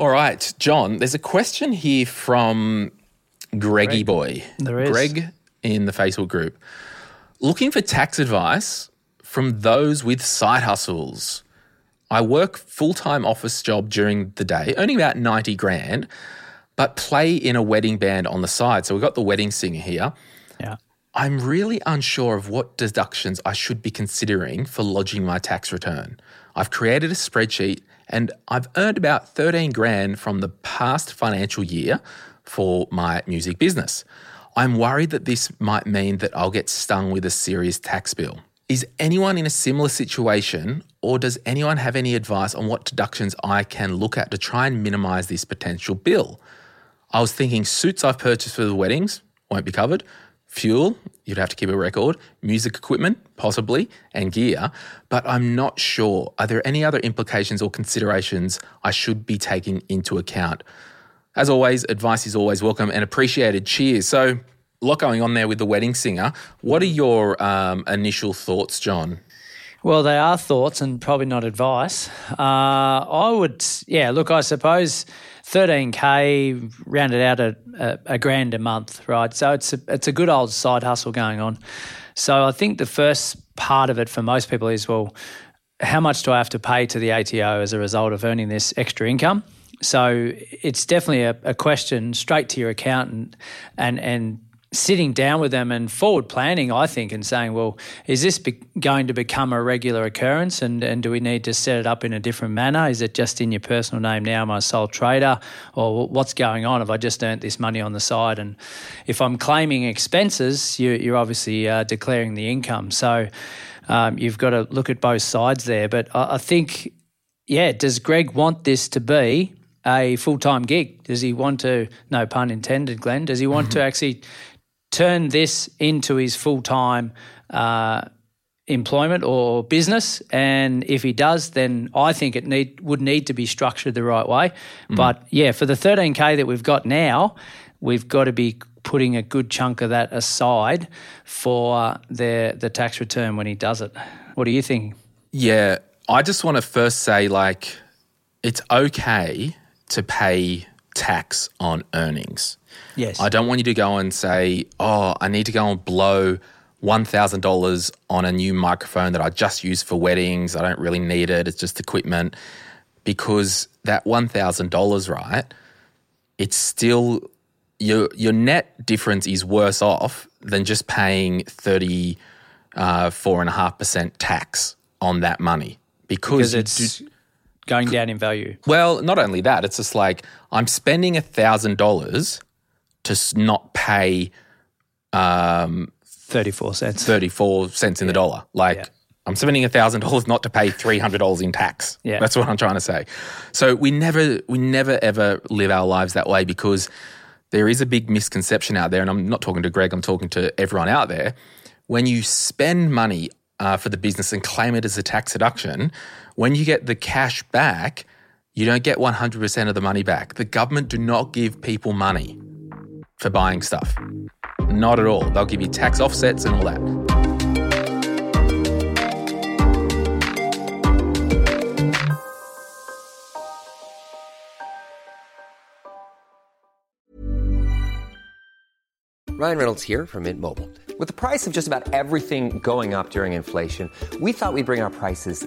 All right, John, there's a question here from Greggy Boy. There is. Greg in the Facebook group. Looking for tax advice from those with side hustles. I work full-time office job during the day, earning about 90 grand, but play in a wedding band on the side. So we've got the wedding singer here. Yeah. I'm really unsure of what deductions I should be considering for lodging my tax return. I've created a spreadsheet and I've earned about 13 grand from the past financial year for my music business. I'm worried that this might mean that I'll get stung with a serious tax bill. Is anyone in a similar situation, or does anyone have any advice on what deductions I can look at to try and minimize this potential bill? I was thinking suits I've purchased for the weddings won't be covered, fuel, you'd have to keep a record, music equipment, possibly, and gear, but I'm not sure. Are there any other implications or considerations I should be taking into account? As always, advice is always welcome and appreciated. Cheers. So, a lot going on there with the wedding singer. What are your um, initial thoughts, John? Well, they are thoughts and probably not advice. Uh, I would, yeah, look, I suppose 13K rounded out at a, a, grand a month, right? So it's a, it's a good old side hustle going on. So I think the first part of it for most people is, well, how much do I have to pay to the ATO as a result of earning this extra income? So it's definitely a, a question straight to your accountant and, and sitting down with them and forward planning, I think, and saying, well, is this be- going to become a regular occurrence and, and do we need to set it up in a different manner? Is it just in your personal name now, my sole trader? Or what's going on? Have I just earned this money on the side? And if I'm claiming expenses, you, are obviously uh, declaring the income. So um, you've got to look at both sides there. But I, I think, yeah, does Greg want this to be a full time gig? Does he want to, no pun intended, Glen, does he want mm-hmm. to actually turn this into his full time uh, employment or business. And if he does, then I think it need would need to be structured the right way. Mm. But yeah, for the 13k that we've got now, we've got to be putting a good chunk of that aside for the the tax return when he does it. What do you think? Yeah, I just want to first say like it's okay to pay tax on earnings. Yes. I don't want you to go and say, oh, I need to go and blow $1,000 on a new microphone that I just use for weddings. I don't really need it. It's just equipment. Because that $1,000, right, it's still your, your net difference is worse off than just paying 34.5% uh, tax on that money. Because, because it's do, going down in value. Well, not only that, it's just like I'm spending $1,000 to not pay um, 34 cents. 34 cents in yeah. the dollar. Like yeah. I'm spending $1,000 not to pay $300 in tax. Yeah. That's what I'm trying to say. So we never we never ever live our lives that way because there is a big misconception out there and I'm not talking to Greg, I'm talking to everyone out there. When you spend money uh, for the business and claim it as a tax deduction, when you get the cash back, you don't get 100% of the money back. The government do not give people money for buying stuff. Not at all. They'll give you tax offsets and all that. Ryan Reynolds here from Mint Mobile. With the price of just about everything going up during inflation, we thought we'd bring our prices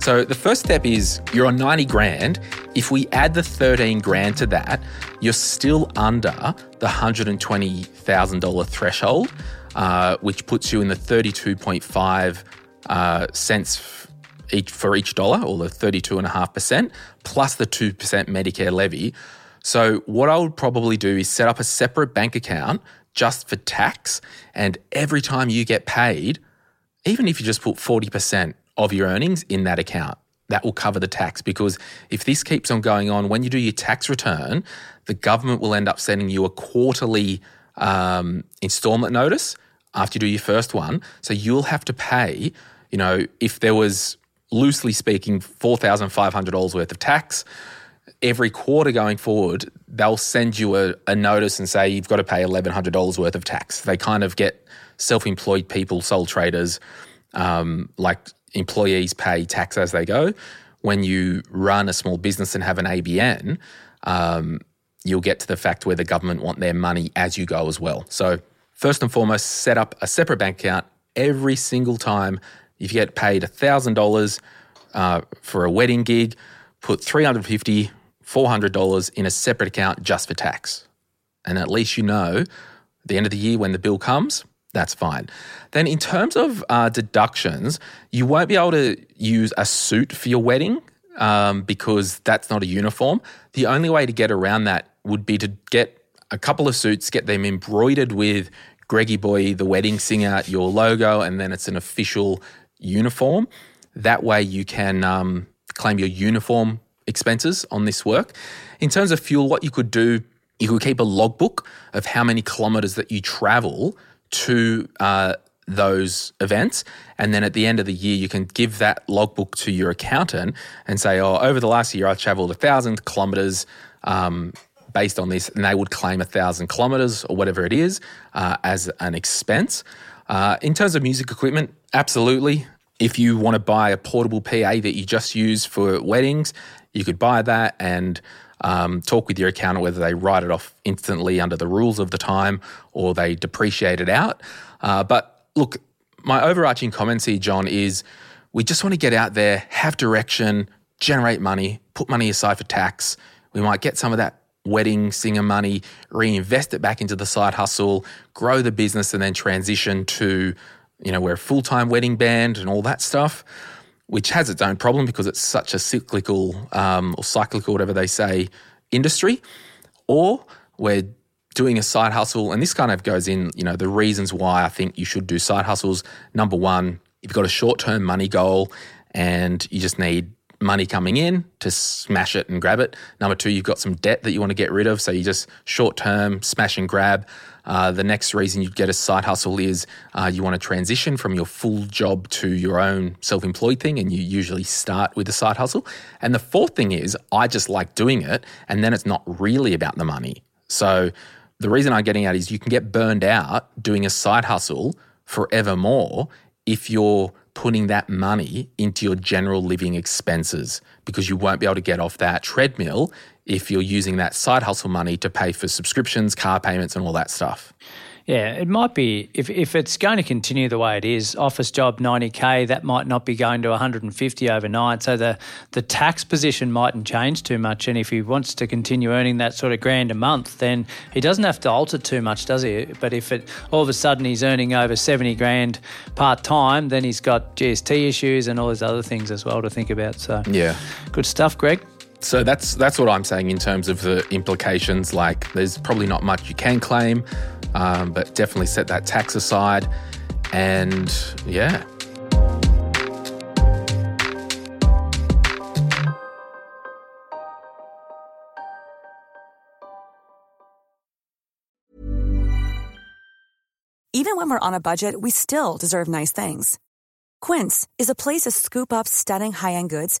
So the first step is you're on 90 grand. If we add the 13 grand to that, you're still under the $120,000 threshold, uh, which puts you in the 32.5 uh, cents each for each dollar, or the 32.5%, plus the 2% Medicare levy. So what I would probably do is set up a separate bank account just for tax, and every time you get paid, even if you just put 40%, of your earnings in that account. that will cover the tax because if this keeps on going on, when you do your tax return, the government will end up sending you a quarterly um, installment notice after you do your first one. So you'll have to pay, you know, if there was loosely speaking $4,500 worth of tax, every quarter going forward, they'll send you a, a notice and say you've got to pay $1,100 worth of tax. They kind of get self employed people, sole traders, um, like employees pay tax as they go. When you run a small business and have an ABN, um, you'll get to the fact where the government want their money as you go as well. So, first and foremost, set up a separate bank account every single time. If you get paid $1,000 uh, for a wedding gig, put $350, $400 in a separate account just for tax. And at least you know at the end of the year when the bill comes, that's fine. Then, in terms of uh, deductions, you won't be able to use a suit for your wedding um, because that's not a uniform. The only way to get around that would be to get a couple of suits, get them embroidered with Greggy Boy, the wedding singer, your logo, and then it's an official uniform. That way, you can um, claim your uniform expenses on this work. In terms of fuel, what you could do, you could keep a logbook of how many kilometers that you travel to uh, those events. And then at the end of the year, you can give that logbook to your accountant and say, oh, over the last year, I traveled a thousand kilometers. Um, based on this, and they would claim a thousand kilometers or whatever it is uh, as an expense. Uh, in terms of music equipment, absolutely. If you want to buy a portable PA that you just use for weddings, you could buy that and um, talk with your accountant whether they write it off instantly under the rules of the time or they depreciate it out. Uh, but look, my overarching comments here, John, is we just want to get out there, have direction, generate money, put money aside for tax. We might get some of that wedding singer money, reinvest it back into the side hustle, grow the business, and then transition to, you know, we're a full time wedding band and all that stuff which has its own problem because it's such a cyclical um, or cyclical, whatever they say, industry, or we're doing a side hustle. And this kind of goes in, you know, the reasons why I think you should do side hustles. Number one, you've got a short term money goal and you just need money coming in to smash it and grab it. Number two, you've got some debt that you want to get rid of. So you just short term smash and grab. Uh, the next reason you'd get a side hustle is uh, you want to transition from your full job to your own self employed thing, and you usually start with a side hustle. And the fourth thing is, I just like doing it, and then it's not really about the money. So the reason I'm getting at is you can get burned out doing a side hustle forevermore if you're putting that money into your general living expenses because you won't be able to get off that treadmill if you're using that side hustle money to pay for subscriptions, car payments, and all that stuff. Yeah, it might be if, if it's going to continue the way it is, office job 90k, that might not be going to 150 overnight. So the the tax position mightn't change too much. And if he wants to continue earning that sort of grand a month, then he doesn't have to alter too much, does he? But if it all of a sudden he's earning over 70 grand part time, then he's got GST issues and all those other things as well to think about. So yeah, good stuff, Greg. So that's that's what I'm saying in terms of the implications. Like, there's probably not much you can claim, um, but definitely set that tax aside. And yeah. Even when we're on a budget, we still deserve nice things. Quince is a place to scoop up stunning high end goods